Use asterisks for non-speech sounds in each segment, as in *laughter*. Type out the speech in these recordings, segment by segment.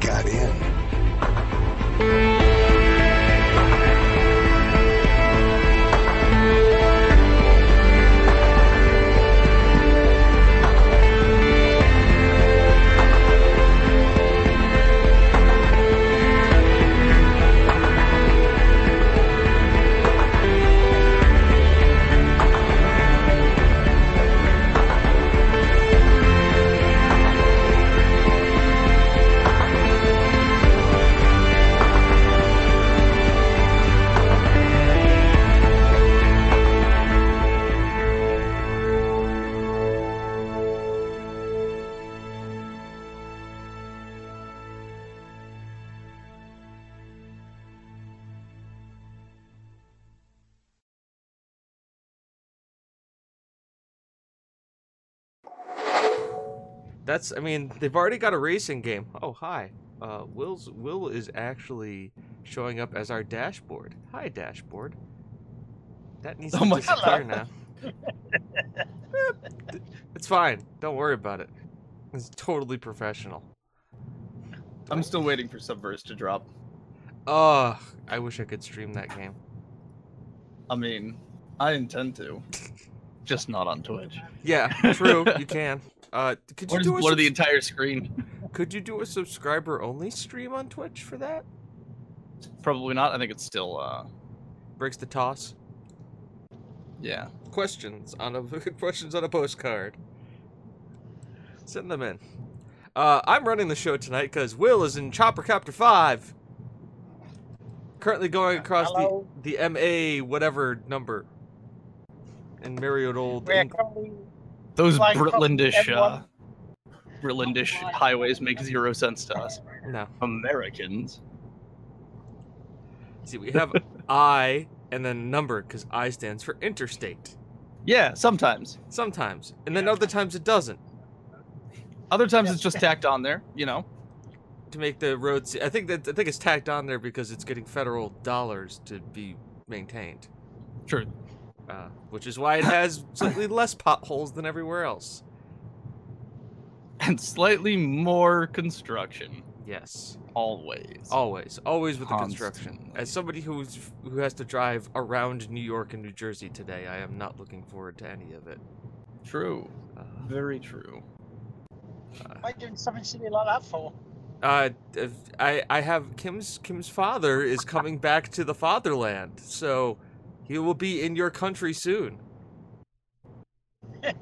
got in. That's. I mean, they've already got a racing game. Oh, hi. Uh, Will's Will is actually showing up as our dashboard. Hi, dashboard. That needs Oh to my- disappear now. *laughs* It's fine. Don't worry about it. It's totally professional. I'm still waiting for Subverse to drop. Oh, I wish I could stream that game. I mean, I intend to, *laughs* just not on Twitch. Yeah, true. you can. Uh, could you Or do just a blur the entire screen. Could you do a subscriber only stream on Twitch for that? Probably not. I think it's still, uh, Breaks the toss. yeah. questions on a *laughs* questions on a postcard. Send them in. Uh, I'm running the show tonight because Will is in Chopper Copter Five. Currently going across Hello. the the MA whatever number. In Marriott Old. We're Eng- currently Those Flying across Britlandish, uh, everyone. Britlandish highways make zero sense to us. no. Americans. See, we have *laughs* I and then number because I stands for interstate. Yeah, sometimes. Sometimes, and then other times it doesn't. Other times it's just tacked on there, you know. To make the roads, I think that I think it's tacked on there because it's getting federal dollars to be maintained. True. Uh, which is why it has *laughs* slightly less potholes than everywhere else. And slightly more construction. Yes, Always. always, always with the construction. As somebody who's who has to drive around New York and New Jersey today, I am not looking forward to any of it. True. Uh, Very true. what are you doing something silly like that for? uh, I I have Kim's Kim's father is coming back to the fatherland, so he will be in your country soon. *laughs*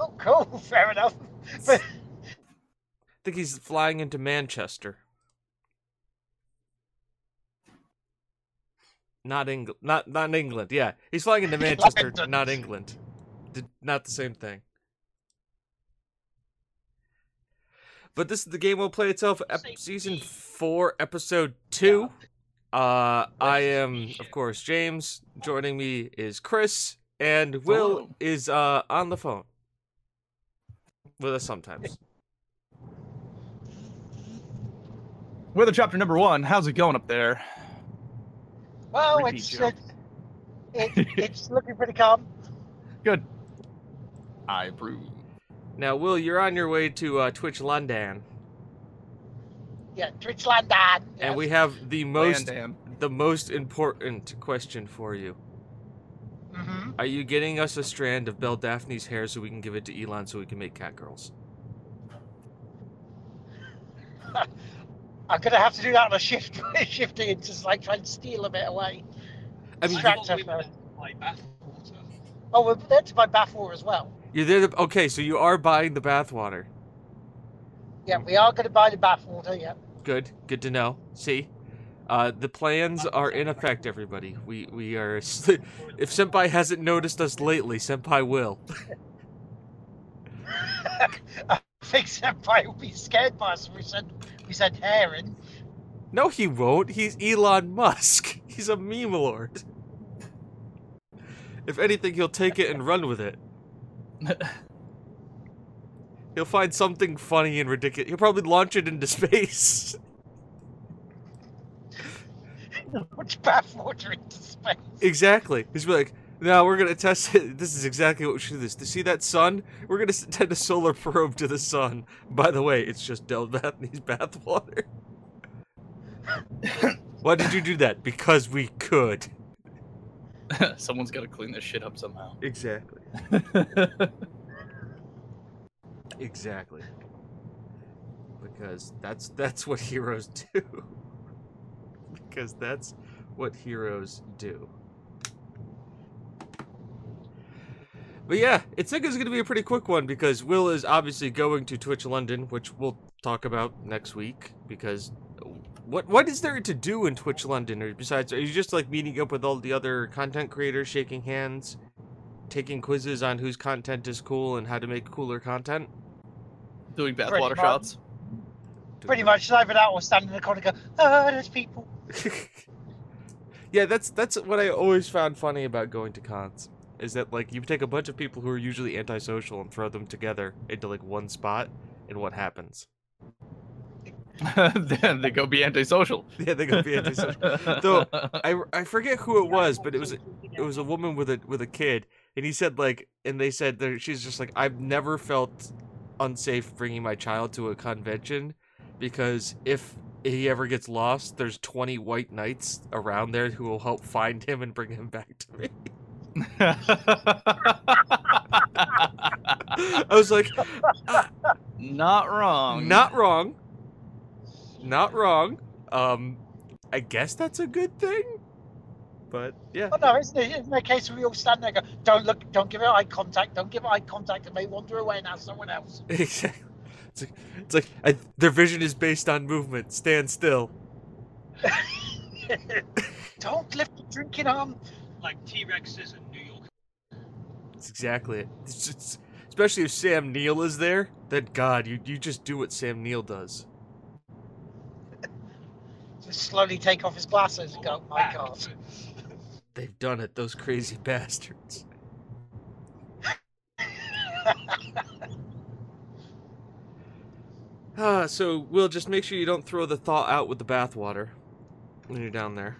Oh, cool. *laughs* Fair enough. But I think he's flying into Manchester. Not England. Not not England. Yeah, he's flying into *laughs* Manchester, London. not England. D- not the same thing. But this is the game will play itself. Ep- season four, episode two. Uh, I am, of course, James. Joining me is Chris, and Will Hello. is uh on the phone with us sometimes. Weather chapter number one. How's it going up there? well, Repeat it's joke. uh, it, it's looking pretty calm. *laughs* Good. I approve. Now, Will, you're on your way to uh, Twitch London, Yeah, Twitch Yes. and we have the most Landam. the most important question for you. hmm Are you getting us a strand of Belle Delphine's hair so we can give it to Elon so we can make cat girls? *laughs* I'm gonna have to do that on a shift, *laughs* shifting and just like try and steal a bit away. I mean, Distract her first. Oh, we're there to buy bathwater as well. you're there. To, okay, so you are buying the bathwater. Yeah, we are gonna buy the bathwater. Yeah. Good, good to know. See, uh, the plans are in effect. Everybody, we we are. *laughs* If Senpai hasn't noticed us lately, Senpai will. *laughs* I think Senpai will be scared by us. We said we said herring. No, he won't. He's Elon Musk. *laughs* He's a meme lord. If anything, he'll take it and run with it. He'll find something funny and ridiculous. He'll probably launch it into *laughs* space. Which bathwater into space? exactly. He's like, now we're gonna test it. *laughs* This is exactly what we should do. This to see that sun. We're gonna send a solar probe to the sun. By the way, it's just Belle Delphine's *laughs* bathwater. Why did you do that? Because we could. Someone's got to clean this shit up somehow. Exactly. Exactly. Because that's that's what heroes *laughs* do. because that's what heroes do. But yeah, it's like it's going to be a pretty quick one because Will is obviously going to Twitch London, which we'll talk about next week. Because what what is there to do in Twitch London, or besides, are you just like meeting up with all the other content creators, shaking hands, taking quizzes on whose content is cool and how to make cooler content? Doing Pretty bathwater much. shots. Pretty much either that or stand in the corner and go, oh, there's people. *laughs* yeah, that's that's what I always found funny about going to cons. Is that like you take a bunch of people who are usually antisocial and throw them together into like one spot, and what happens? *laughs* then they go be antisocial. *laughs* Yeah, they go be antisocial. Though, I, I forget who it was, but it was it was a woman with a with a kid, and he said like, and they said she's just like, I've never felt unsafe bringing my child to a convention, because if he ever gets lost, there's 20 white knights around there who will help find him and bring him back to me. *laughs* I was like, Not wrong. not wrong, not wrong. Um, I guess that's a good thing. But yeah, Oh no, isn't it? Isn't there a case where we all stand there and go, don't look, don't give it eye contact, don't give eye contact, and they wander away and ask someone else. *laughs* exactly. It's like, it's like I, their vision is based on movement. Stand still. *laughs* don't lift the drinking arm. like T Rexes in New York. That's exactly it. It's just- especially if Sam Neill is there. Then God, you you just do what Sam Neill does. Just slowly take off his glasses and go, my God. They've done it. Those crazy *laughs* bastards. *laughs* Ah, so Will, just make sure you don't throw the thought out with the bathwater when you're down there.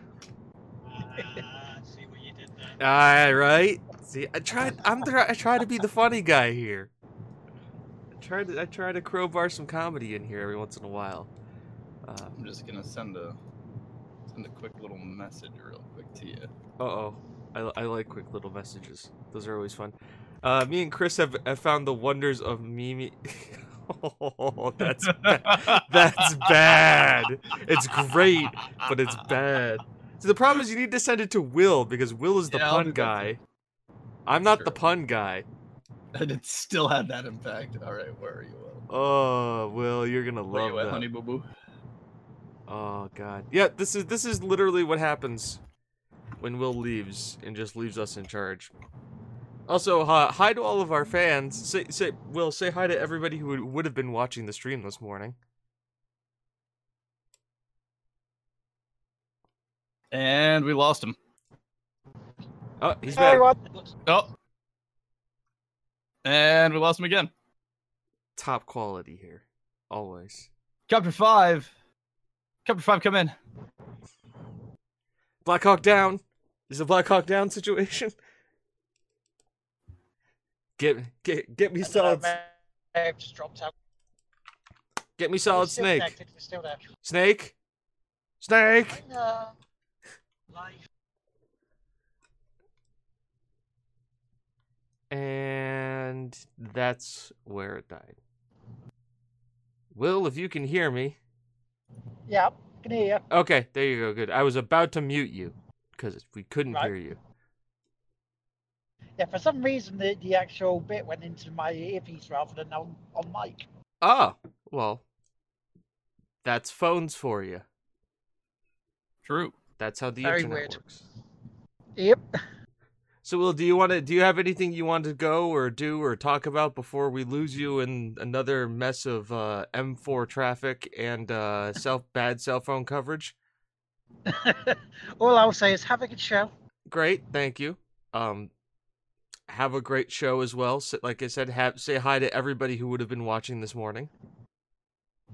Ah, see what you did there. All right. See, I tried. I'm. Try, I try to be the funny guy here. I try to. I try to crowbar some comedy in here every once in a while. Uh I'm just gonna send a send a quick little message real quick to you. Uh oh. I, I like quick little messages. Those are always fun. Uh, me and Chris have, have found the wonders of Mimi. *laughs* oh, that's *laughs* ba- that's bad. It's great, but it's bad. So the problem is you need to send it to Will because Will is the Yeah, pun guy. I'm not the pun guy. And it still had that impact. All right, where are you? Will? Oh, Will, you're gonna Where love you at, that. honey boo boo? Oh god. Yeah, this is this is literally what happens when Will leaves and just leaves us in charge. Also, uh, hi to all of our fans. Say say Will say hi to everybody who would have been watching the stream this morning. And we lost him. Oh, he's hey, back. Oh. And we lost him again. Top quality here, always. Chapter 5 Captain Five, come in. Black Hawk down. Is a Black Hawk down situation? Get get get me solid. Get me solid snake. Snake. Snake. And that's where it died. Will, if you can hear me. Yeah, can hear you. Okay, there you go. Good. I was about to mute you because we couldn't Right. hear you. Yeah, for some reason the, the actual bit went into my earpiece rather than on, on mic. Oh, well, that's phones for you. True. That's how the Very internet weird. works. Yep. So, Will, do you want to? Do you have anything you want to go or do or talk about before we lose you in another mess of uh, M4 traffic and uh, self bad cell phone coverage? *laughs* All I'll say is have a good show. Great, thank you. Um, have a great show as well. So, like I said, have say hi to everybody who would have been watching this morning.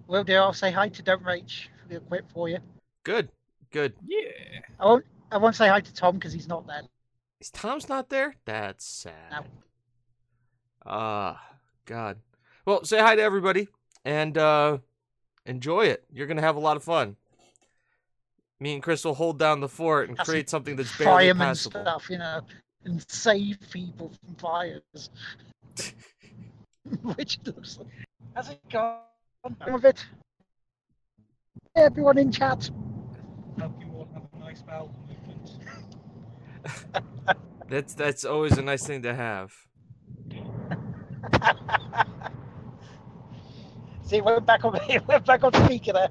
Will do. I'll say hi to Don't Rage real quick for you. Good, good. Yeah. I won't. I won't say hi to Tom because he's not there. Is Tom's not there? That's sad. Ah, God. Well, say hi to everybody and uh enjoy it. You're gonna have a lot of fun. Me and Chris will hold down the fort and That's create something that's barely Fireman passable. stuff, you know, and save people from fires. *laughs* Which looks like. How's it gone? With it. Everyone in chat. Hope you all have a nice bowel movement. *laughs* That's that's always a nice thing to have. *laughs* See, we're back on. *laughs* we're back on speaker there.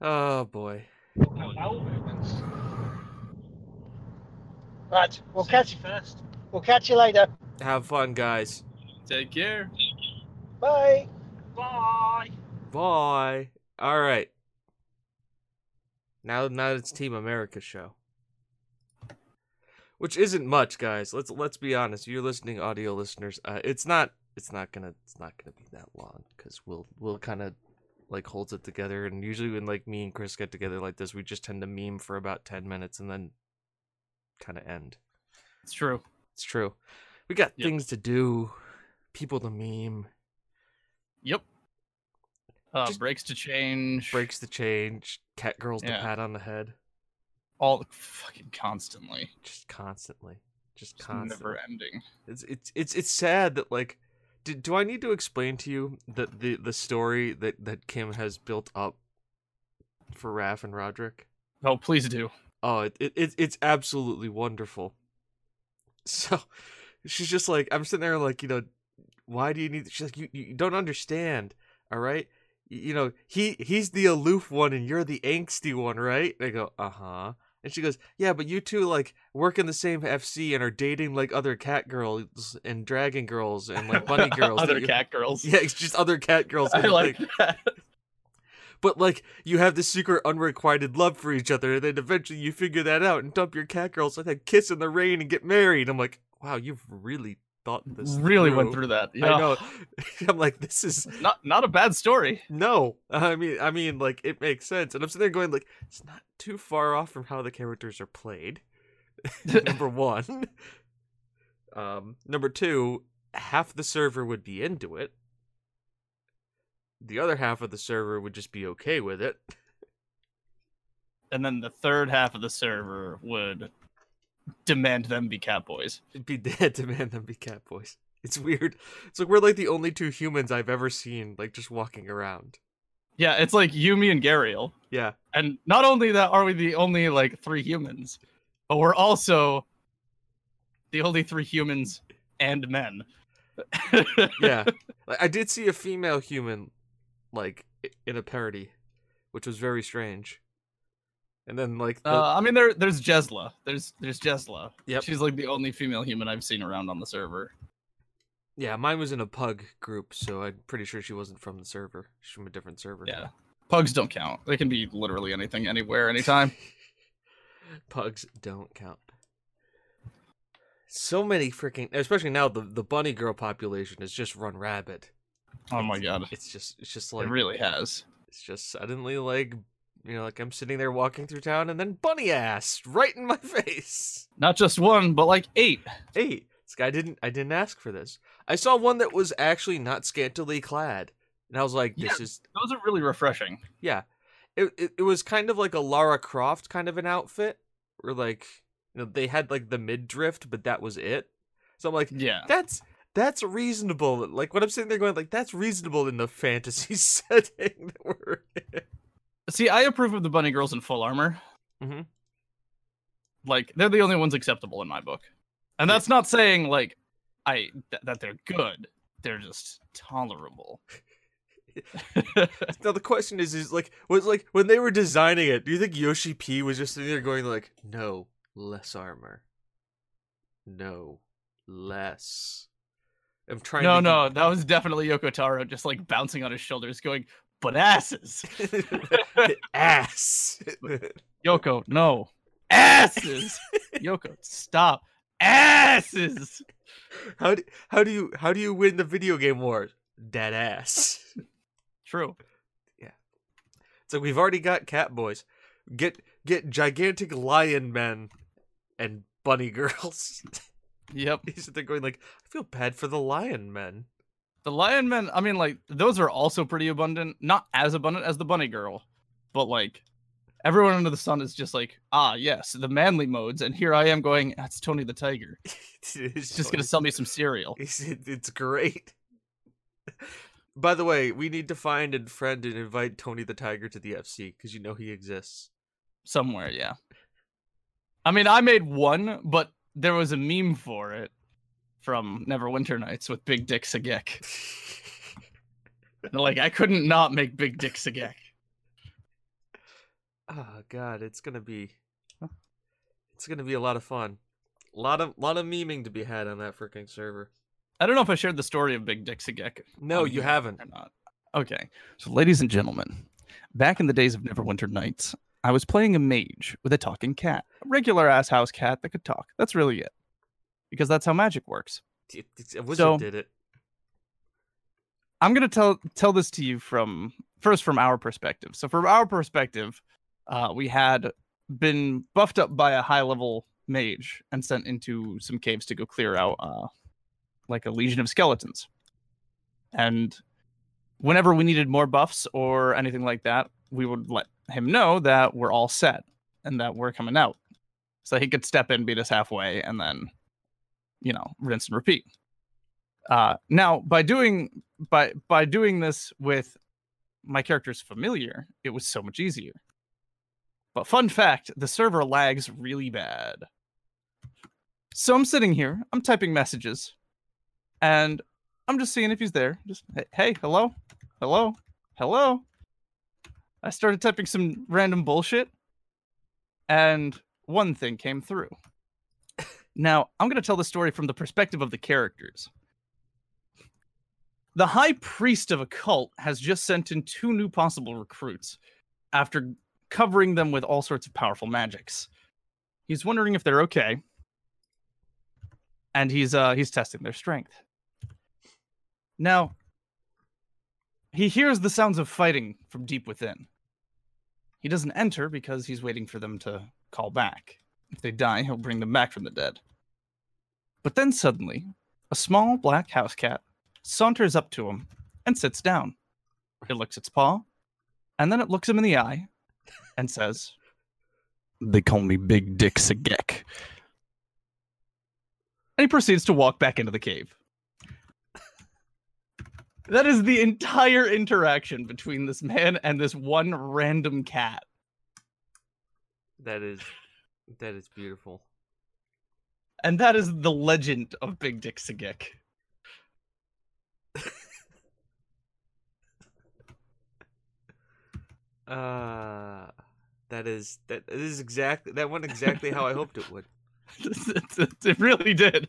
Oh boy. How bowel movements. Right, we'll Safety catch. first. We'll catch you later. Have fun, guys. Take care. Bye. Bye. Bye. All right. Now, now it's Team America show, which isn't much, guys. Let's let's be honest. You're listening, audio listeners. Uh, it's not. It's not gonna. It's not gonna be that long because we'll we'll kind of like holds it together. And usually when like me and Chris get together like this, we just tend to meme for about ten minutes and then kind of end. It's true. It's true. We got Yep. things to do, people to meme, Yep. Uh, Just- breaks to change. breaks to change, cat girls to Yeah. pat on the head, all fucking constantly. just constantly, just It's constantly. never ending. It's it's it's it's sad that like, do, do I need to explain to you that the the story that that Kim has built up for Raph and Roderick? Oh, please do. Oh, it, it, it it's absolutely wonderful. *laughs* So, she's just like, I'm sitting there like, you know, why do you need? She's like, you you don't understand, all right? You know, he he's the aloof one and you're the angsty one, right? And I go, uh huh. And she goes, yeah, but you two like work in the same FC and are dating like other cat girls and dragon girls and like bunny *laughs* girls. Other you- cat girls. Yeah, it's just other cat girls. *laughs* I like that. but like you have this secret unrequited love for each other, and then eventually you figure that out and dump your cat girls and then kiss in the rain and get married. I'm like, wow, you've really thought this. Really went through that. Yeah. I know. *laughs* I'm like, this is *laughs* Not not a bad story. no. I mean, I mean, like it makes sense, and I'm sitting there going like, it's not too far off from how the characters are played. *laughs* number one. Um, number two, half the server would be into it. The other half of the server would just be okay with it. And then the third half of the server would demand them be cat boys. *laughs* Be *laughs* dead to man them be cat boys. It's weird. It's like we're like the only two humans I've ever seen like just walking around. Yeah, it's like Yumi and Gariel. Yeah. And not only that are we the only like three humans, but we're also the only three humans and men. *laughs* Yeah. I did see a female human like in a parody, which was very strange. And then like the, Uh, I mean, there there's Jesla. There's there's Jesla. Yep. She's like the only female human I've seen around on the server. yeah, mine was in a pug group, so I'm pretty sure she wasn't from the server. She's from a different server. Yeah. Pugs don't count. They can be literally anything, anywhere, anytime. *laughs* *laughs* Pugs don't count. So many freaking, especially now the the bunny girl population has just run rabid. Oh my god. It's just it's just like It really has. it's just suddenly like you know like I'm sitting there walking through town and then bunny ass right in my *laughs* face. Not just one, but like eight. Eight. this guy didn't I didn't ask for this. I saw one that was actually not scantily clad, and I was like, this Yeah. is Those are really refreshing. yeah. It, it it was kind of like a Lara Croft kind of an outfit, where like you know they had like the mid drift, but that was it. So I'm like, Yeah. that's that's reasonable. Like when I'm sitting there going like that's reasonable in the fantasy *laughs* setting that we're in. See, I approve of the bunny girls in full armor. Mhm. Like they're the only ones acceptable in my book, and that's not saying like I th- that they're good. They're just tolerable. Now the question is, is like, was like when they were designing it, do you think Yoshi P was just sitting there going like, no, less armor, no, less. I'm trying. no, to no, that was definitely Yoko Taro just like bouncing on his shoulders, going, but asses. *laughs* ass. Yoko, no. Asses. Yoko, stop. Asses. how do how do you how do you win the video game war? Dead ass. True. Yeah. So we've already got cat boys. Get get gigantic lion men and bunny girls. Yep. *laughs* He's there going like, I feel bad for the lion men. The lion men, I mean, like, those are also pretty abundant. Not as abundant as the bunny girl, but like everyone under the sun is just like, ah, yes, the manly modes. And here I am going, that's Tony the Tiger. *laughs* it's He's just gonna sell me some cereal. It's, it's great. *laughs* By the way, we need to find and friend and invite Tony the Tiger to the FC because you know he exists. Somewhere, yeah. I mean, I made one, but there was a meme for it from Neverwinter Nights with Big Dick Sagek. Like, I couldn't not make Big Dick Sagek. oh *laughs* god, it's gonna be it's gonna be a lot of fun. A lot of lot of memeing to be had on that freaking server. I don't know if I shared the story of Big Dick Sagek. No, you haven't. Or not. Okay. So, ladies and gentlemen, back in the days of Neverwinter Nights, I was playing a mage with a talking cat, a regular ass house cat that could talk. That's really it. Because that's how magic works. A wizard So- did it. I'm gonna tell tell this to you from first from our perspective. So from our perspective, uh, we had been buffed up by a high level mage and sent into some caves to go clear out uh, like a legion of skeletons. And whenever we needed more buffs or anything like that, we would let him know that we're all set and that we're coming out. So he could step in, beat us halfway, and then, you know, rinse and repeat. Uh, now, by doing by by doing this with my character's familiar, it was so much easier. But fun fact, the server lags really bad. So I'm sitting here, I'm typing messages, and I'm just seeing if he's there. Just hey, hey hello, hello, hello. I started typing some random bullshit, and one thing came through. Now, I'm going to tell the story from the perspective of the characters. The high priest of a cult has just sent in two new possible recruits after covering them with all sorts of powerful magics. He's wondering if they're okay. And he's uh he's testing their strength. Now, he hears the sounds of fighting from deep within. He doesn't enter because he's waiting for them to call back. If they die, he'll bring them back from the dead. But then suddenly, a small black house cat saunters up to him and sits down. It licks its paw, and then it looks him in the eye and says, They call me Big Dick Sagek. And he proceeds to walk back into the cave. that is the entire interaction between this man and this one random cat. That is that is beautiful. And that is the legend of Big Dick Sagek. Uh that is that it is exactly that went exactly how I hoped it would. *laughs* it really did.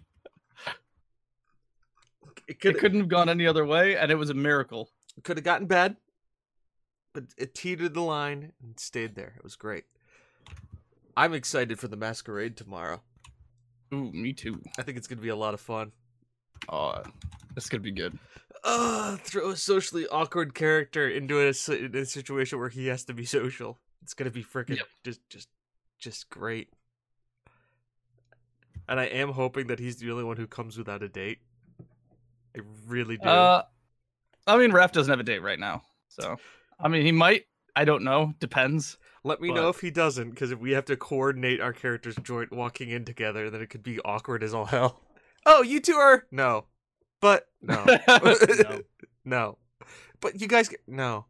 It It could couldn't have gone any other way, and it was a miracle. could have gotten bad, but it teetered the line and stayed there. It was great. I'm excited for the masquerade tomorrow. Ooh, me too. I think it's gonna be a lot of fun. Oh, this could be good. Uh, throw a socially awkward character into a, in a situation where he has to be social. It's gonna be freaking Yep. just just just great. And I am hoping that he's the only one who comes without a date. I really do. Uh, I mean, Raph doesn't have a date right now, so I mean, he might. I don't know. Depends. Let me know if he doesn't, because if we have to coordinate our characters joint walking in together, then it could be awkward as all hell. Oh, you two are *laughs* no, but no, *laughs* No. *laughs* no, but you guys no.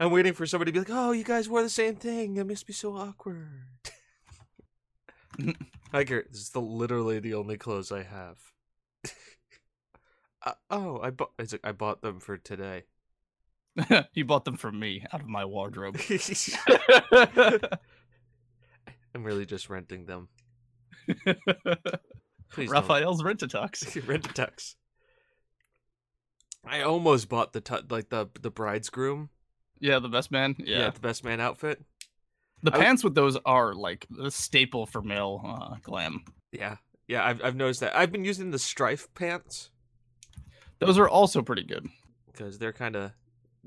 I'm waiting for somebody to be like, "Oh, you guys wore the same thing. It must be so awkward." I Garrett, this is the literally the only clothes I have. Uh, oh, I bought. I bought them for today. *laughs* you bought them from me out of my wardrobe. *laughs* *laughs* I'm really just renting them. Please. Raphael's Rent-A-Tux. Rent a tux. I almost bought the tu- like the the bridegroom. Yeah, the best man. Yeah. Yeah. the best man outfit. The I w- pants with those are like the staple for male uh, glam. Yeah, yeah. I've I've noticed that. I've been using the strife pants Those are also pretty good. because they're kind of.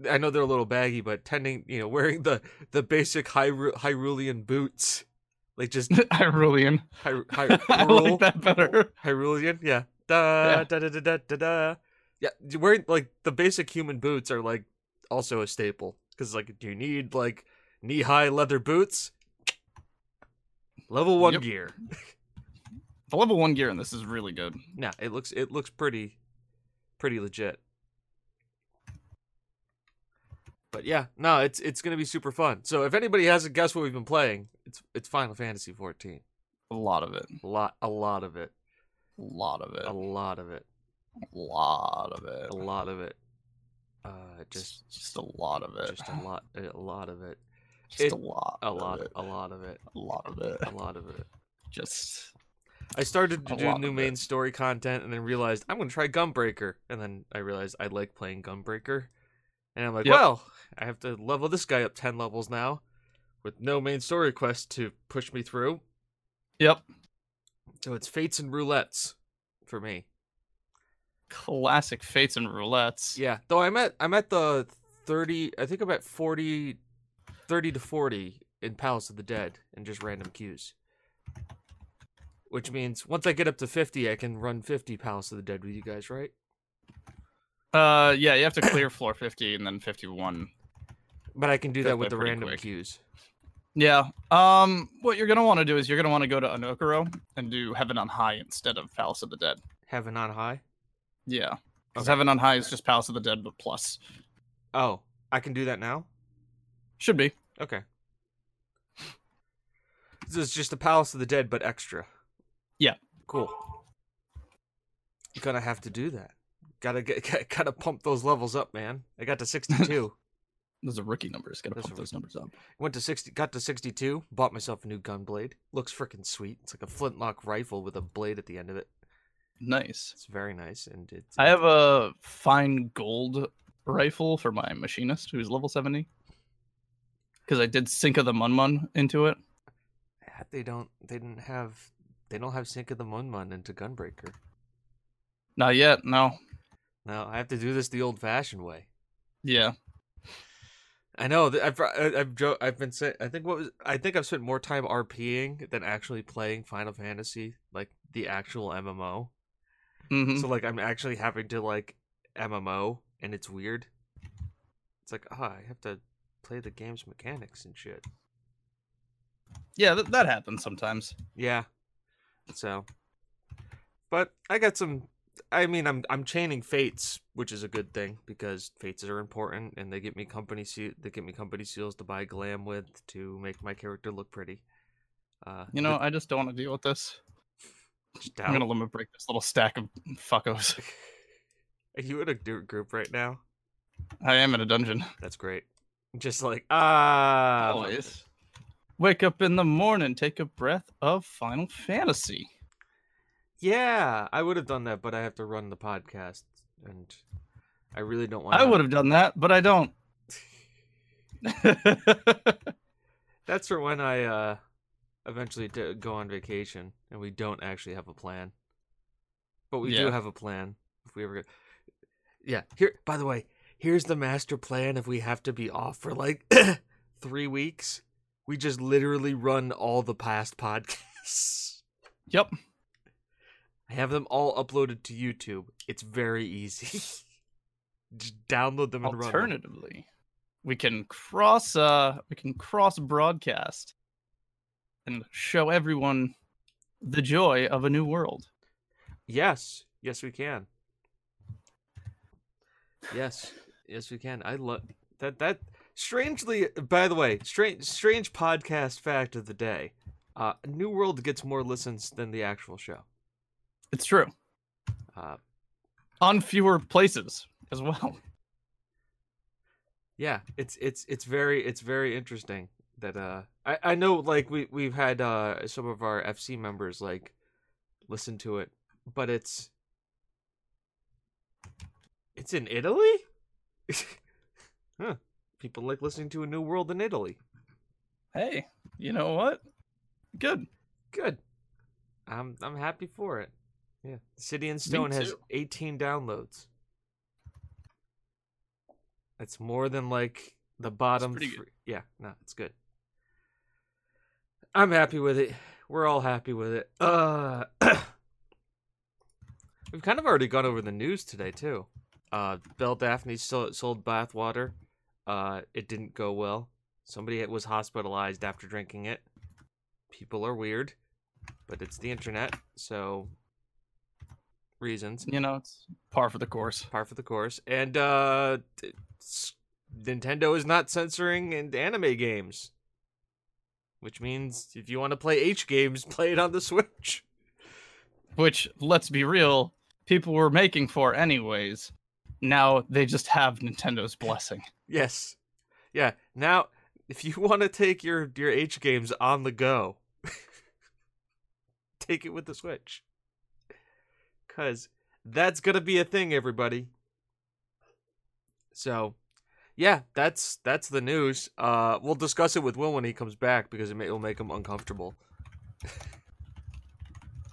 I know they're a little baggy, but tending you know wearing the the basic Hyru- Hyrulean boots, like just *laughs* Hyrulean. Hy- *laughs* Hy- I like that better. Hyrulean, yeah. Da, Yeah. da da da da da da. Yeah, wearing like the basic human boots are like also a staple because like do you need like knee high leather boots? Level one Yep. gear. The level one gear in this is really good. Yeah, it looks it looks pretty pretty legit. But yeah, no, it's it's gonna be super fun. So if anybody hasn't guessed what we've been playing, it's it's Final Fantasy 14. A lot of it. A lot, a lot of it, A lot of it. a lot of it, A lot of it. a lot of it. Uh, just just a lot of it. just a lot, a lot of it, Just it- a lot. a of lot, It. a lot of it, A lot of it. a lot of it. Just I started to do new main it. story content and then realized I'm gonna try Gunbreaker, and then I realized I like playing Gunbreaker, and I'm like, Yep. well, I have to level this guy up ten levels now, with no main story quest to push me through. yep. So it's fates and roulettes for me. Classic fates and roulettes. Yeah, though I'm at I'm at the thirty. I think I'm at 40, 30 to forty in Palace of the Dead and just random queues. Which means once I get up to fifty, I can run fifty Palace of the Dead with you guys, right? Uh, yeah. You have to clear floor fifty and then fifty-one. But I can do that with the random quick. queues. Yeah. Um, what you're gonna want to do is you're gonna want to go to Anokuro and do Heaven on High instead of Palace of the Dead. Heaven on high. Yeah. Because Okay. Heaven on High is just Palace of the Dead, but plus. Oh, I can do that now. Should be. Okay. This is just a Palace of the Dead, but extra. Yeah. Cool. Gonna have to do that. Gotta get, *laughs* gotta pump those levels up, man. I got to *laughs* sixty-two. Those are rookie numbers. Gotta Those pump those numbers up. Went to sixty. Got to sixty-two. Bought myself a new gun blade. Looks freaking sweet. It's like a flintlock rifle with a blade at the end of it. Nice. It's very nice, and it's. I have a fine gold rifle for my machinist who's level 70. Because I did Sink of the Munmun into it. They don't. They didn't have. They don't have Sink of the Munmun into Gunbreaker. Not yet, no. No, I have to do this the old-fashioned way. Yeah. I know. I've I- I've jo- I've been saying. I think what was I think I've spent more time RPing than actually playing Final Fantasy, like the actual MMO. hmm So like I'm actually having to like MMO, and it's weird. It's like ah, I have to play the game's mechanics and shit. Yeah, th- that happens sometimes. Yeah. So, but I got some. I mean, I'm I'm chaining fates, which is a good thing because fates are important, and they get me company seal. They get me company seals to buy glam with to make my character look pretty. Uh, You know, I just don't want to deal with this. I'm gonna limit break this little stack of fuckos. *laughs* Are you in a group right now? I am in a dungeon. That's great. Just like ah, Always. Wake up in the morning, take a breath of Final Fantasy. Yeah, I would have done that, but I have to run the podcast, and I really don't want. I would have done that, but I don't. *laughs* That's for when I uh eventually go on vacation and we don't actually have a plan. But we do have a plan if we ever get Yeah, here by the way, here's the master plan if we have to be off for like *coughs* 3 weeks. We just literally run all the past podcasts. yep. I have them all uploaded to YouTube. It's very easy. *laughs* just download them and run them. Alternatively, we can cross uh we can cross broadcast and show everyone the joy of a new world. Yes, yes, we can. Yes, yes, we can. I love that. That strangely, by the way, strange, strange podcast fact of the day. Uh, New World gets more listens than the actual show. It's true. Uh, on fewer places as well. yeah it's it's it's very it's very interesting that uh i i know like we we've had uh some of our fc members like listen to it but it's it's in italy *laughs* huh people like listening to a new world in italy Hey, you know what? Good. good i'm i'm happy for it yeah. City and stone has 18 downloads. That's more than like the bottom three- yeah no it's good. I'm happy with it. We're all happy with it. Uh *clears throat* we've kind of already gone over the news today too. Uh belle delphine sold bathwater. Uh it didn't go well. Somebody was hospitalized after drinking it. People are weird but it's the internet so reasons You know, it's par for the course. par for the course. And uh, Nintendo is not censoring in anime games, which means if you want to play H games, *laughs* play it on the Switch. Which, let's be real, people were making for anyways. Now they just have Nintendo's blessing. Yes, yeah. Now, if you want to take your your H games on the go, *laughs* take it with the Switch, cause that's gonna be a thing, everybody. So, yeah, that's that's the news. Uh, we'll discuss it with Will when he comes back because it may, it'll make him uncomfortable *laughs*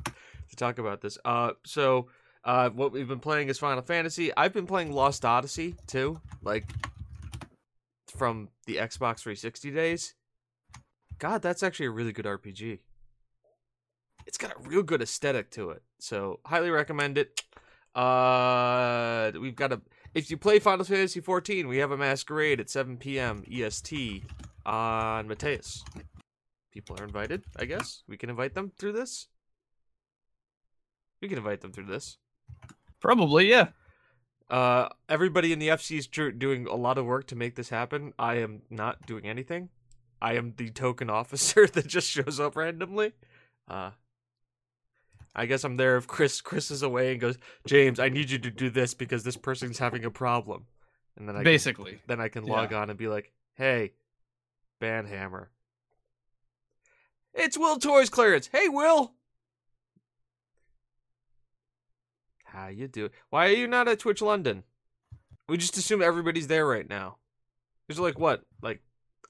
to talk about this. Uh, so uh, what we've been playing is Final Fantasy. I've been playing Lost Odyssey too, like from the Xbox 360 days. God, that's actually a really good RPG. It's got a real good aesthetic to it, so highly recommend it. Uh, we've got a. If you play Final Fantasy 14, we have a masquerade at 7 p.m. EST on Mateus. People are invited, I guess. We can invite them through this. We can invite them through this. Probably, yeah. Uh, everybody in the FC is doing a lot of work to make this happen. I am not doing anything. I am the token *laughs* officer that just shows up randomly. Uh, I guess I'm there if Chris Chris is away and goes, James, I need you to do this because this person's having a problem, and then I can, Basically. then I can log on and be like, Hey, Banhammer, it's Will Toys clearance. Hey, Will. How you do? Why are you not at Twitch London? We just assume everybody's there right now. There's like what, like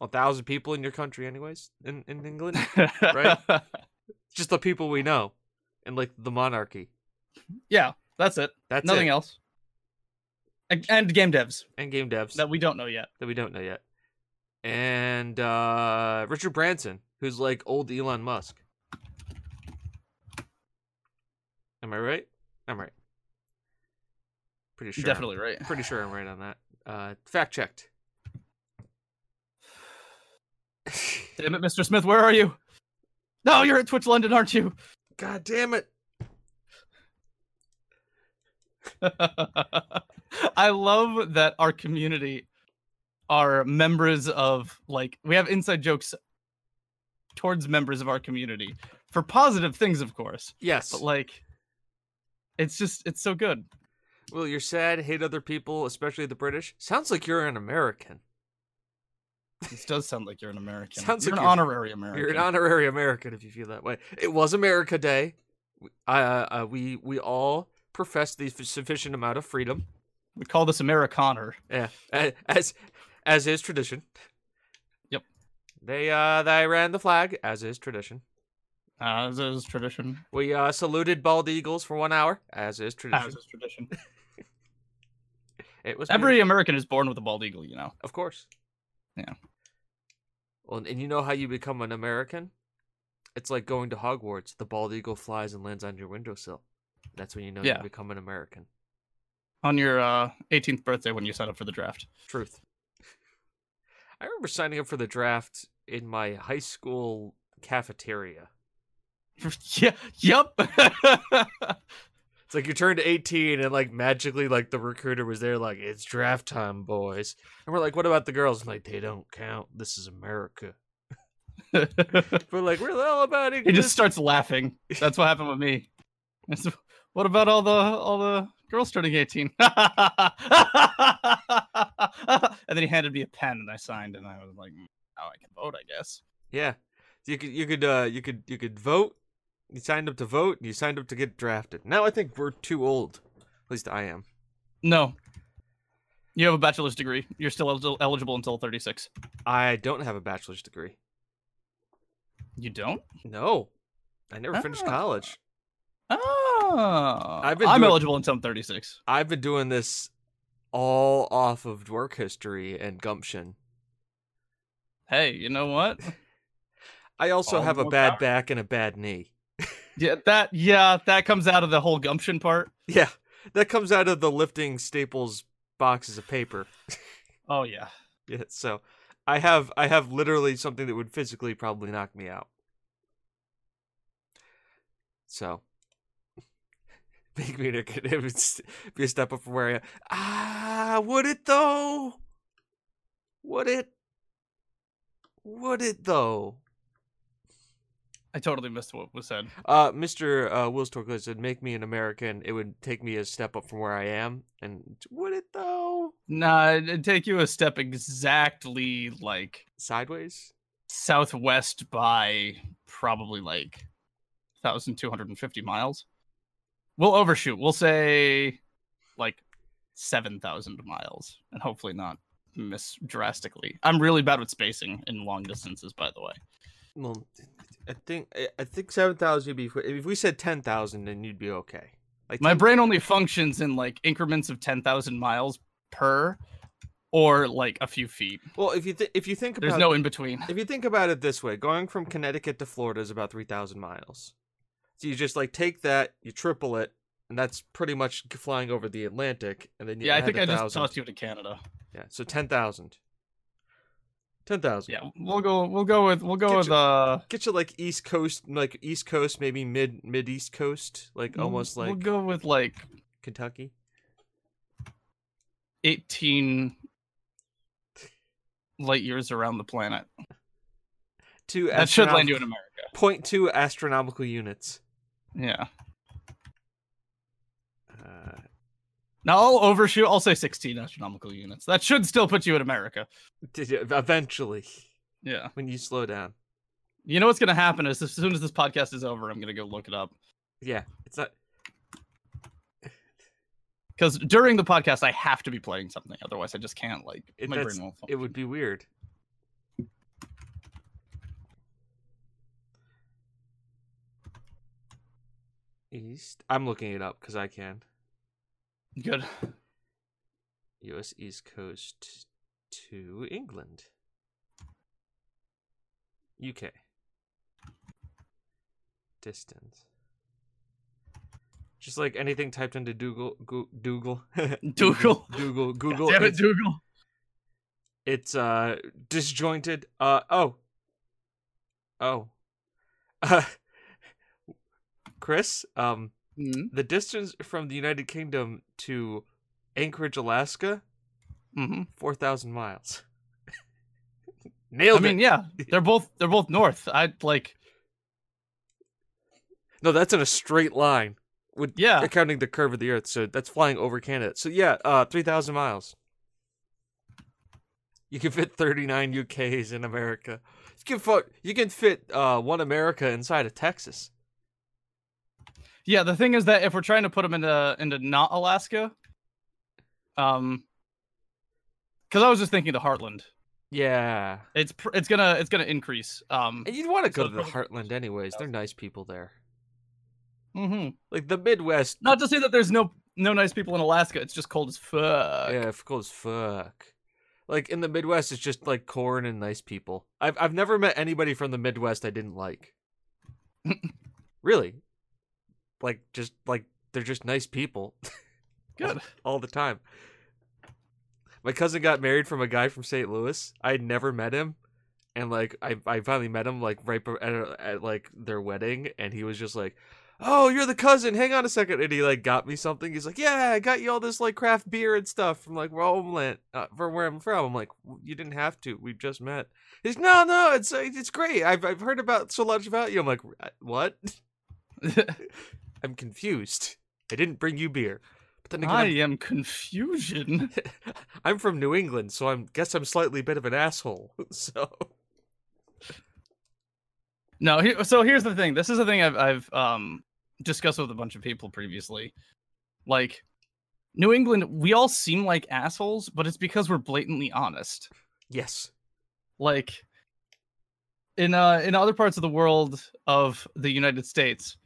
a thousand people in your country, anyways, in in England. *laughs* Right? Just the people we know, and like the monarchy. yeah, that's it. That's Nothing it. else. And, game devs And game devs that we don't know yet. that we don't know yet. And uh Richard Branson, who's like old Elon Musk. Am I right? I'm right. Pretty sure. I'm- Definitely right. Pretty sure I'm right on that. Uh, fact checked. Damn it, Mr. Smith, where are you? No, you're at Twitch London, aren't you? God damn it! *laughs* I love that our community are members of like we have inside jokes towards members of our community for positive things, of course. Yes. But like, it's just it's so good. Well, you're sad, hate other people, especially the British. Sounds like you're an American. This does sound like you're an American. Sounds you're like an you're- honorary American. You're an honorary American if you feel that way. It was America Day. We- Uh, uh, we we all profess the sufficient amount of freedom. We call this Americaner. Yeah, as as is tradition. Yep. They uh they ran the flag as is tradition. As is tradition. We uh saluted bald eagles for one hour as is tradition. As is tradition. *laughs* It was Every American is born with a bald eagle, you know. Of course. Yeah. Well, and you know how you become an American? It's like going to Hogwarts. The bald eagle flies and lands on your windowsill. That's when you know Yeah. you become an American. On your uh, 18th birthday when you sign up for the draft. Truth. I remember signing up for the draft in my high school cafeteria. *laughs* yeah. Yep. *laughs* It's like you turned 18 and like magically like the recruiter was there like it's draft time, boys. And we're like, what about the girls? I'm like, they don't count. This is America. *laughs* We're like, we're all about it. he just starts laughing. That's what happened with me. It's- What about all the all the girls turning 18? *laughs* and then he handed me a pen and I signed and I was like, "Mm, "Oh, I can vote, I guess." Yeah, you could you could uh you could you could vote. You signed up to vote. and You signed up to get drafted. Now I think we're too old. At least I am. No. You have a bachelor's degree. You're still el- eligible until 36. I don't have a bachelor's degree. You don't? No, I never finished Ah. college. Oh. I've been I'm doing- eligible until I'm 36. I've been doing this all off of work history and gumption. Hey, you know what? *laughs* I also All have a bad power. back and a bad knee. Yeah, that yeah, that comes out of the whole gumption part. Yeah, that comes out of the lifting staples boxes of paper. Oh yeah. Yeah, so I have I have literally something that would physically probably knock me out. So *laughs* make me look at it would be a step up from where I am. Ah, would it though? Would it? Would it though? I totally missed what was said. Uh, Mr. Uh, Wills Torquil said, "Make me an American. It would take me a step up from where I am." And would it though? Nah, it'd take you a step exactly like Sideways? southwest by probably like 1250 miles. We'll overshoot. We'll say like 7000 miles and hopefully not miss drastically. I'm really bad with spacing in long distances by the way. Well, I think I- think seven thousand would be. If we said ten thousand, then you'd be okay. Like My 10 brain only functions in like increments of 10,000 miles per or like a few feet. Well, if you th- if you think There's no in between. if you think about it this way, going from Connecticut to Florida is about three thousand miles. So you just like take that, you triple it, and that's pretty much flying over the Atlantic, and then you Yeah, I think a I just thousand. tossed you to Canada. Yeah, so ten thousand. Ten thousand. Yeah, we'll go. We'll go with. We'll go Get with. your- Uh, Get you like East Coast, like East Coast, maybe mid mid East Coast, like we'll- almost We'll go with like Kentucky. 18 light years around the planet. Two That should land you in America. Point two astronomical units. Yeah. Uh, Now I'll overshoot. I'll say 16 astronomical units. That should still put you in America. eventually, Yeah. when you slow down. You know what's gonna happen is as soon as this podcast is over, I'm gonna go look it up. Yeah, it's not. *laughs* Because during the podcast, I have to be playing something. Otherwise, I just can't. Like It, my brain won't. it would be weird. East. I'm looking it up because I can. Good. U.S. East Coast to England. UK. Distance. Just like anything typed into Google, Goo- Google, Dougal. Google, *laughs* *laughs* Google. Damn it, it's, Dougal. it's uh disjointed. Uh oh. Oh. Uh, *laughs* Chris, um, Mhm. the distance from the United Kingdom to Anchorage, Alaska, Mhm. four thousand miles. Nailed *laughs* I Nailed mean, it. yeah, they're *laughs* both they're both north. I'd like. No, that's in a straight line. With Yeah. accounting the curve of the Earth, so that's flying over Canada. So yeah, uh, three thousand miles. You can fit thirty nine UKs in America. You can fit, you can fit uh, one America inside of Texas. Yeah, the thing is that if we're trying to put them into into not Alaska, um, because I was just thinking the Heartland. Yeah, It's pr- it's gonna it's gonna increase. Um, and you'd want to go So to the Heartland anyways. They're nice people there. mhm. Like the Midwest. not to say that there's no no nice people in Alaska. It's just cold as fuck. Yeah, of course, fuck. Like in the Midwest, it's just like corn and nice people. I've I've never met anybody from the Midwest I didn't like. *laughs* really, like just like they're just nice people *laughs* Good. all the time. My cousin got married from a guy from St. Louis. I had never met him, and like I I finally met him like right at, at like their wedding, and he was just like. Oh, you're the cousin. Hang on a second. And he like got me something. He's like, "Yeah, I got you all this like craft beer and stuff from like where uh, from where I'm from." I'm like, "You didn't have to. We just met." He's, "No, no, it's it's great. I've I've heard about so much about you." I'm like, "Uh, "What?" *laughs* *laughs* I'm confused. I didn't bring you beer. But then again, I I'm, am confusion. *laughs* I'm from New England, so I guess I'm slightly a bit of an asshole. *laughs* So No, so here's the thing. This is the thing I've I've um discussed with a bunch of people previously. Like New England, we all seem like assholes, but it's because we're blatantly honest. yes, Like in uh in other parts of the world of the United States,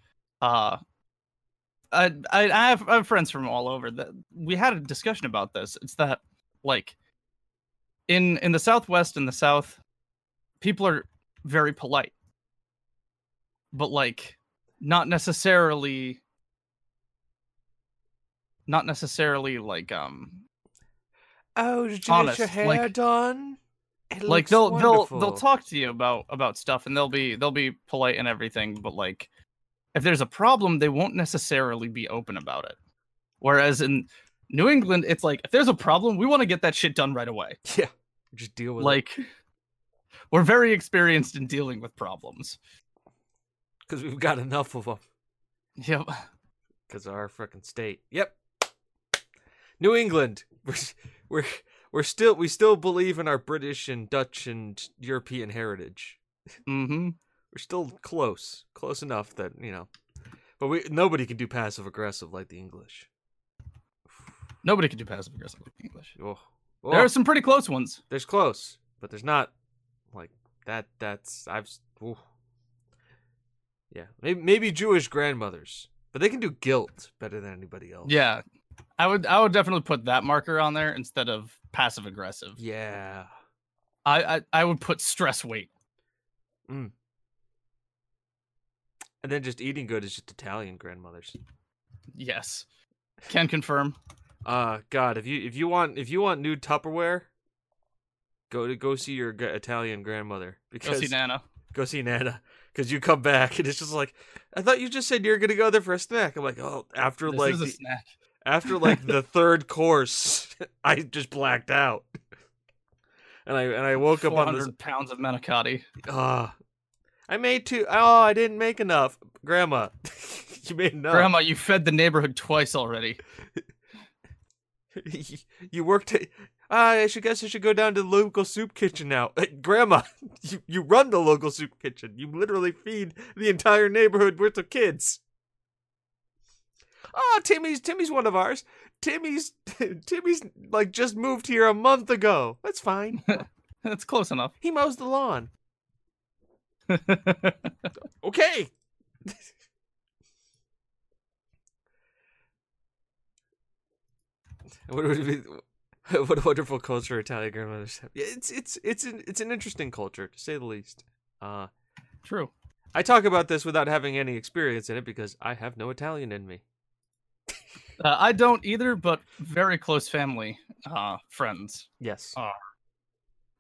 uh I I, I have I have friends from all over that we had a discussion about this. It's that like in in the Southwest and the South, people are very polite but like not necessarily not necessarily like um Oh, did you get your Honest, like- hair done? It like they'll they'll they'll talk to you about about stuff and they'll be they'll be polite and everything but like if there's a problem they won't necessarily be open about it whereas in new england it's like if there's a problem we want to get that shit done right away *laughs* Yeah, just deal with it like we're very experienced in dealing with problems because we've got enough of them. yep *laughs* Because of our freaking state. Yep. New England. *laughs* We're we're we're still we still believe in our British and Dutch and European heritage. mm-hmm We're still close, close enough that you know. But we nobody can do passive aggressive like the English. nobody can do passive aggressive with english Oh, there oh, are some pretty close ones there's close, but there's not like that. That's I've. ooh. Yeah, maybe maybe Jewish grandmothers, but they can do guilt better than anybody else. Yeah, I would I would definitely put that marker on there instead of passive aggressive. Yeah. I, I I would put stress weight. Mm. And then just eating good is just Italian grandmothers. Yes, can confirm. Uh God, if you if you want if you want new Tupperware, go to go see your g- Italian grandmother Go because see Nana. go see Nana because you come back and it's just like I thought you just said you're gonna go there for a snack. I'm like, oh, after This like is a the, snack. after like the *laughs* third course, *laughs* I just blacked out, and I and I woke up on this. hundred pounds of manicotti. Ah, I made two oh I didn't make enough, Grandma. *laughs* you made enough. Grandma, you fed the neighborhood twice already. *laughs* you worked. At, ah, I should guess I should go down to the local soup kitchen now. Hey, *laughs* Grandma, you, you run the local soup kitchen. You literally feed the entire neighborhood worth of kids. Oh, Timmy's Timmy's one of ours. Timmy's Timmy's like just moved here a month ago. That's fine. That's close enough. He mows the lawn. *laughs* Okay. *laughs* what would it be? What a wonderful culture Italian grandmothers have. Yeah, it's it's it's an it's an interesting culture to say the least. Uh, True. I talk about this without having any experience in it because I have no Italian in me. *laughs* Uh, I don't either, but very close family, uh, friends, Yes. Oh.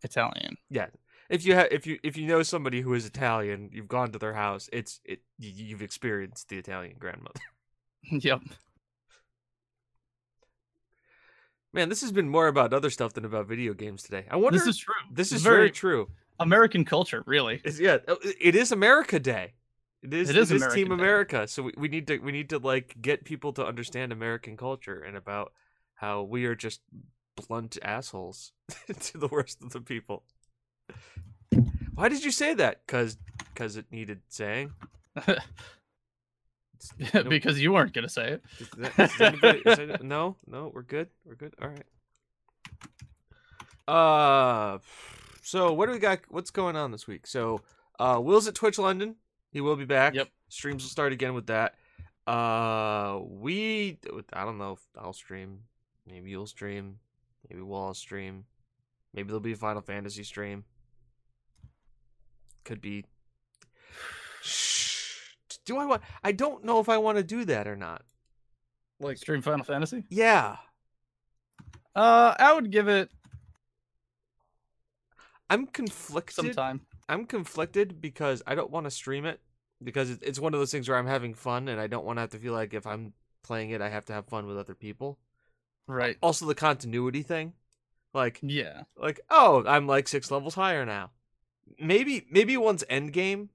Italian. Yeah. If you have if you if you know somebody who is Italian, you've gone to their house. It's it you've experienced the Italian grandmother. *laughs* *laughs* yep. Man, this has been more about other stuff than about video games today. I wonder. This is true. this is very true. American culture, really. It's, yeah, oh, it is America Day. It is. It is Team American Day. America. So we, we need to we need to like get people to understand American culture and about how we are just blunt assholes *laughs* to the worst of the people. Why did you say that? Cause cause it needed saying. *laughs* Nope. because you weren't gonna say it. Is that- is anybody- that- no, no, we're good. We're good. All right. Uh, so what do we got? What's going on this week? So, uh, Will's at Twitch London. He will be back. Yep. Streams will start again with that. Uh, we I don't know if I'll stream. Maybe you'll stream. Maybe we'll all stream. Maybe there'll be a Final Fantasy stream. Could be. Do I want? I don't know if I want to do that or not. Like, Stream Final Fantasy. yeah, Uh, I would give it I'm conflicted. some time. I'm conflicted because I don't want to stream it because it's one of those things where I'm having fun and I don't want to have to feel like if I'm playing it, I have to have fun with other people. Right. Also, the continuity thing, like, Yeah. like, oh, I'm like six levels higher now. Maybe, maybe once Endgame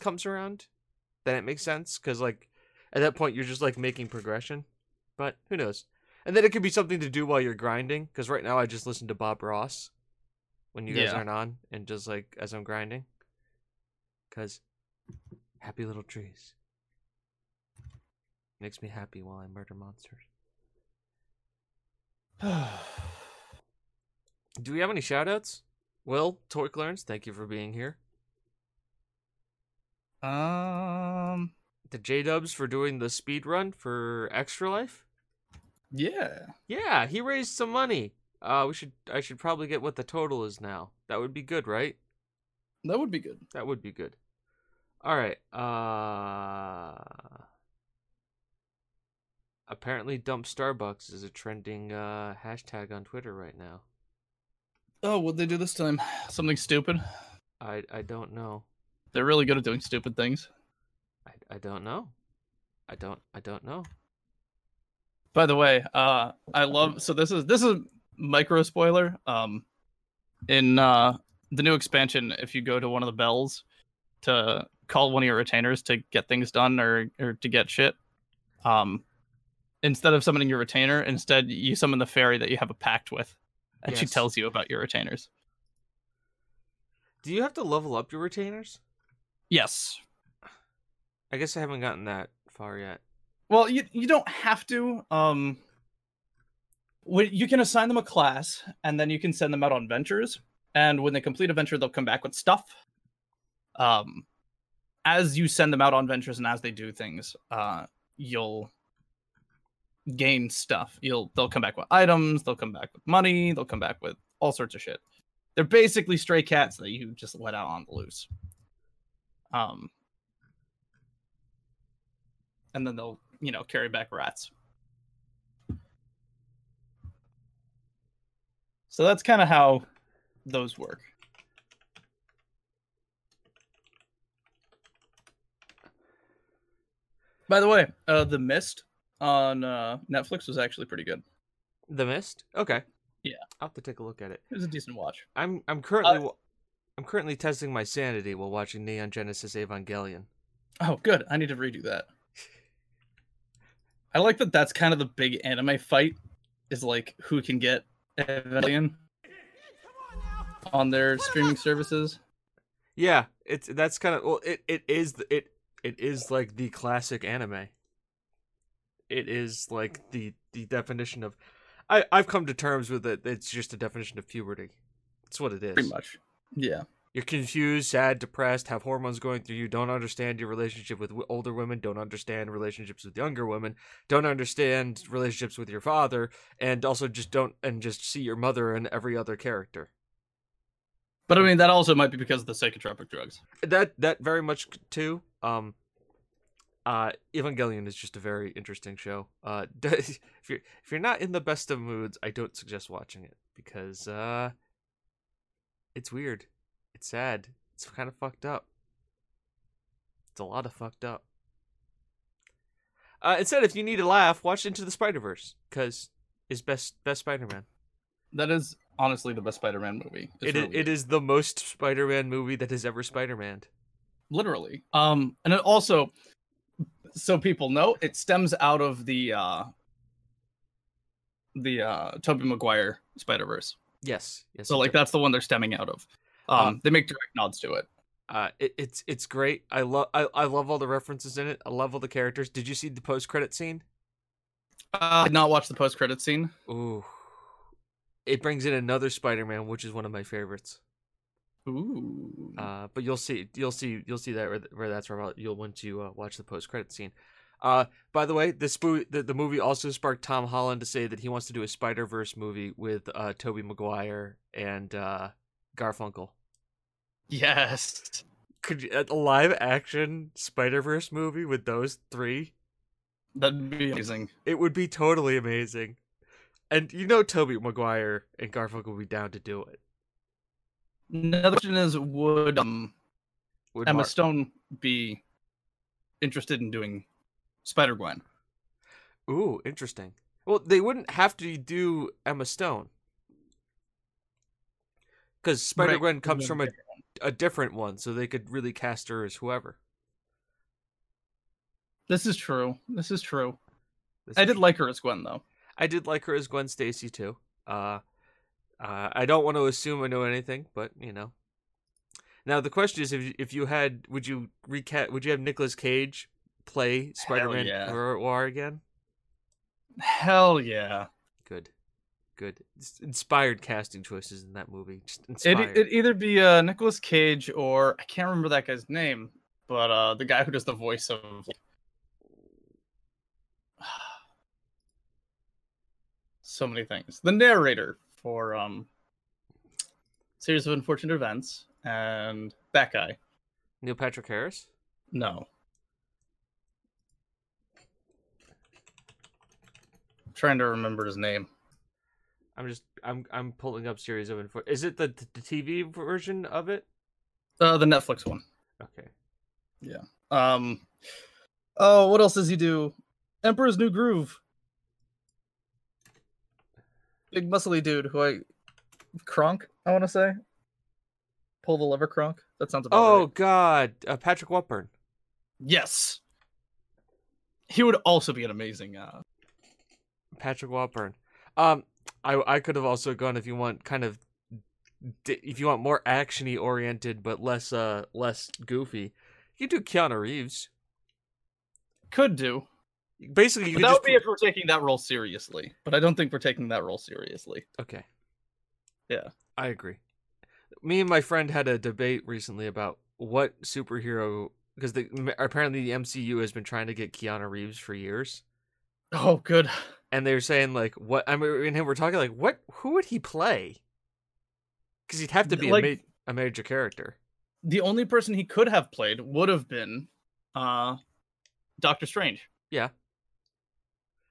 comes around, then it makes sense because like, At that point, you're just like making progression, but who knows? And then it could be something to do while you're grinding. Because right now I just listen to Bob Ross when you guys Yeah. aren't on, and just like as I'm grinding. Because happy little trees makes me happy while I murder monsters. *sighs* Do we have any shoutouts? Will Toy Learns, thank you for being here. um. The J Dubs for doing the speed run for Extra Life. Yeah. Yeah, he raised some money. Uh, we should. I should probably get what the total is now. That would be good, right? That would be good. That would be good. All right. Uh. Apparently, dump Starbucks is a trending uh, hashtag on Twitter right now. Oh, what'd they do this time? *sighs* Something stupid. I I don't know. They're really good at doing stupid things. I, I don't know. I don't I don't know. By the way, uh, I love. So this is this is micro spoiler. Um, in uh the new expansion, if you go to one of the bells to call one of your retainers to get things done or or to get shit, um, instead of summoning your retainer, instead you summon the fairy that you have a pact with, and she tells you about your retainers. Do you have to level up your retainers? Yes. I guess I haven't gotten that far yet. Well, you you don't have to. Um, you can assign them a class, and then you can send them out on ventures. And when they complete a venture, they'll come back with stuff. Um, as you send them out on ventures and as they do things, uh, you'll gain stuff. You'll they'll come back with items. They'll come back with money. They'll come back with all sorts of shit. They're basically stray cats that you just let out on the loose. Um, and then they'll you know carry back rats so that's kind of how those work by the way uh the mist on uh netflix was actually pretty good The Mist. Okay. Yeah. I'll have to take a look at it. it was a decent watch I'm I'm currently wa- I'm currently testing my sanity while watching Neon Genesis Evangelion. oh good i need to redo that i like that that's kind of the big anime fight is like who can get Evangelion on their streaming services Yeah, it's that's kind of well. It it is it it is like the classic anime. It is like the the definition of. I I've come to terms with it. It's just a definition of puberty. It's what it is. pretty much yeah You're confused, sad, depressed, have hormones going through you, don't understand your relationship with w- older women, don't understand relationships with younger women, don't understand relationships with your father, and also just don't and just see your mother and every other character. But I mean, that also might be because of the psychotropic drugs. That that very much too. Um, uh, Evangelion is just a very interesting show. Uh, *laughs* if you're if you're not in the best of moods, I don't suggest watching it because uh, it's weird, it's sad, it's kind of fucked up. It's a lot of fucked up. Uh, instead, if you need a laugh, watch Into the Spider Verse because is best best Spider Man. That is honestly the best Spider-Man movie. It's It is, really it is the most Spider Man movie that has ever Spider Man. literally. Um, and it also, so people know, it stems out of the uh, the uh, Tobey Maguire Spider Verse. Yes, yes. So like that's the one they're stemming out of. Um, Um, they make direct nods to it. Uh, it, it's it's great. I love I, I love all the references in it. I love all the characters. Did you see the post credit scene? Uh, I did not watch the post credit scene. Ooh, it brings in another Spider Man, which is one of my favorites. Ooh. Uh, but you'll see you'll see you'll see that where, where that's from. You'll want to uh, watch the post credit scene. Uh, by the way, this spoo- the, the movie also sparked Tom Holland to say that he wants to do a Spider Verse movie with uh, Tobey Maguire and uh, Garfunkel. yes. Could you, a live action Spider Verse movie with those three? That'd be amazing. It would be totally amazing. And you know Tobey Maguire and Garfunkel would be down to do it. Another question is, would um Would Emma Mar- Stone be interested in doing Spider Gwen? Ooh, interesting. Well, they wouldn't have to do Emma Stone. Because Spider Gwen comes from a, a different one, so they could really cast her as whoever. This is true. This is true. This I is- did like her as Gwen though. I did like her as Gwen Stacy too. Uh, uh, I don't want to assume I know anything, but you know. Now the question is, if you, if you had, would you recap? Would you have Nicolas Cage play Spider-Man yeah. or War again? Hell yeah. Good, good. It's inspired casting choices in that movie. It inspired. it either be uh Nicolas Cage or I can't remember that guy's name, but uh the guy who does the voice of *sighs* so many things. The narrator for um Series of Unfortunate Events and that guy. Neil Patrick Harris. No. I'm trying to remember his name. I'm just I'm I'm pulling up series of info. Is it the the TV version of it? Uh the Netflix one. Okay. Yeah. Um Oh, what else does he do? Emperor's New Groove. Big muscly dude who I Kronk, I want to say. Pull the lever Kronk. That sounds about Oh right. God, uh, Patrick Warburton. Yes. He would also be an amazing uh Patrick Warburton. Um, I I could have also gone if you want kind of if you want more actiony oriented but less uh less goofy. You could do Keanu Reeves. could do. Basically, you But that just would be if we're taking that role seriously. But I don't think we're taking that role seriously. Okay. Yeah. I agree. Me and my friend had a debate recently about what superhero because the apparently the MCU has been trying to get Keanu Reeves for years, Oh, good. and they're saying like, what? I mean, and we're talking like, what? Who would he play? Because he'd have to be Like- a, ma- a major character. The only person he could have played would have been uh Doctor Strange.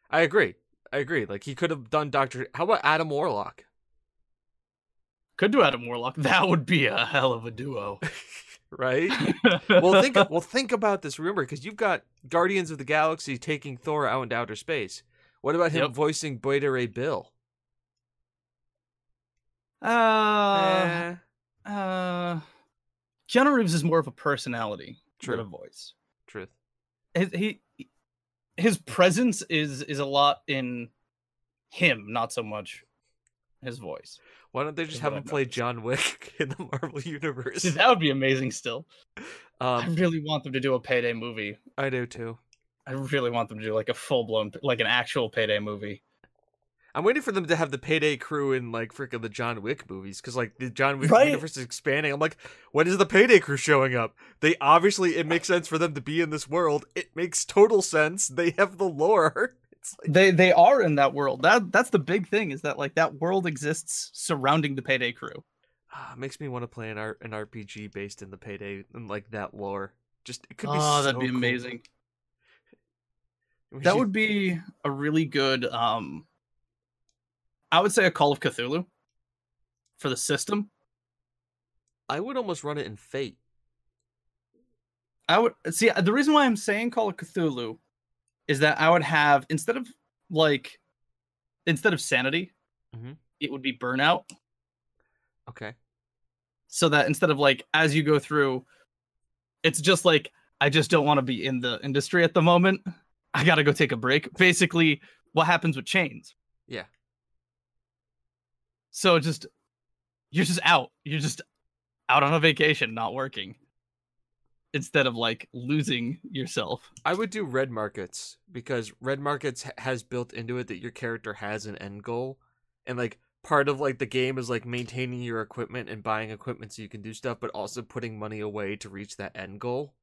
I agree. I agree. Like he could have done Doctor. How about Adam Warlock? Could do Adam Warlock. *laughs* That would be a hell of a duo. *laughs* *laughs* Right. well, think well think about this. Remember, because you've got Guardians of the Galaxy taking Thor out into outer space. What about him Yep. voicing Beta Ray Bill? Uh, Eh, uh, Keanu Reeves is more of a personality True. than a voice. truth. His, he, his presence is is a lot in him, not so much his voice. Why don't they just have him play. John Wick *laughs* in the Marvel universe? *laughs* That would be amazing. Still, I Um, really want them to do a payday movie. I do too. I really want them to do like a full blown, like an actual payday movie. I'm waiting for them to have the payday crew in like freaking the John Wick movies because like the John Wick Right. universe is expanding. I'm like, when is the payday crew showing up? They obviously it makes sense for them to be in this world. It makes total sense. They have the lore. *laughs* It's like They they are in that world. That that's the big thing is that like that world exists surrounding the payday crew. ah, makes me want to play an art an RPG based in the payday and like that lore. Just it could be. Oh, that'd be cool. amazing. That would be a really good um I would say a Call of Cthulhu for the system. I would almost run it in Fate. I would see the reason why I'm saying Call of Cthulhu is that I would have instead of like instead of sanity, Mhm. it would be burnout. Okay. So that instead of like as you go through, it's just like I just don't want to be in the industry at the moment. I gotta go take a break. Basically, what happens with chains? So just you're just out. You're just out on a vacation, not working. Instead of like losing yourself. I would do red markets because red markets has built into it that your character has an end goal, and like part of like the game is like maintaining your equipment and buying equipment so you can do stuff, but also putting money away to reach that end goal.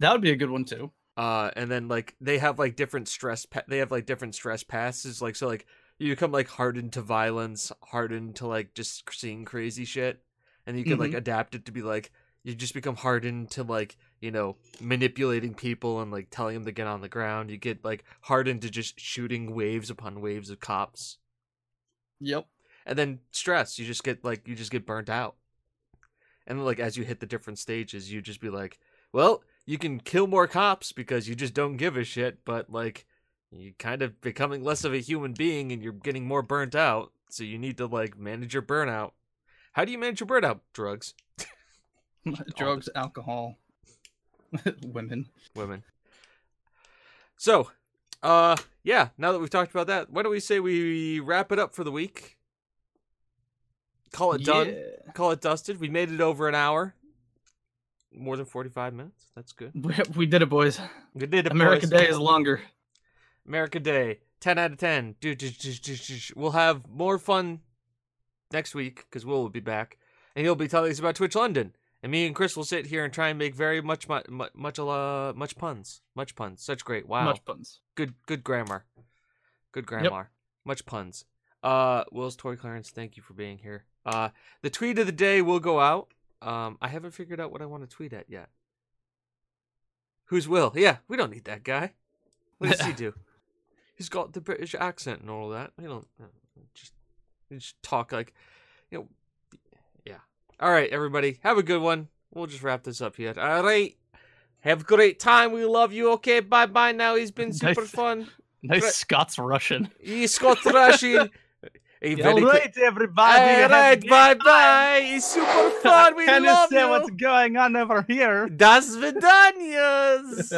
That would be a good one too. Uh, and then like they have like different stress. Pa- they have like different stress passes. Like so, like you become like hardened to violence, hardened to like just seeing crazy shit, and you can like mm-hmm. adapt it to be like you just become hardened to like you know manipulating people and like telling them to get on the ground. You get like hardened to just shooting waves upon waves of cops, Yep. and then stress. You just get like you just get burnt out, and then, like as you hit the different stages, you just be like, well, you can kill more cops because you just don't give a shit, but like you kind of becoming less of a human being and you're getting more burnt out, so you need to like manage your burnout. How do you manage your burnout? Drugs, *laughs* Drugs, alcohol, *laughs* women. women. So, uh, yeah. Now that we've talked about that, why don't we say we wrap it up for the week? Call it done. Yeah. Call it dusted. We made it over an hour. More than forty-five minutes. That's good. We, *laughs* we did it, boys. We did it. America boys. Day is longer. America Day. Ten out of ten. Do- do- do- do- do- do. We'll have more fun next week because Will will be back, and he'll be telling us about Twitch London. And me and Chris will sit here and try and make very much, much, much, uh, much puns, much puns. Such great. Wow. Much puns. good good grammar good grammar much puns uh will's toy clarence thank you for being here uh the tweet of the day will go out um i haven't figured out what i want to tweet at yet who's will yeah we don't need that guy what does he *laughs* do he's got the british accent and all that we don't uh, just just talk like you know yeah all right everybody have a good one we'll just wrap this up here all right have a great time. We love you. Okay, bye bye now. He's been *laughs* super Nice. fun. *laughs* Nice Right. Scots Russian. He's Scott Rushing. *laughs* A very good- everybody. All right, bye bye. He's super fun. We Can you love say you. what's going on over here? Das Vidanias.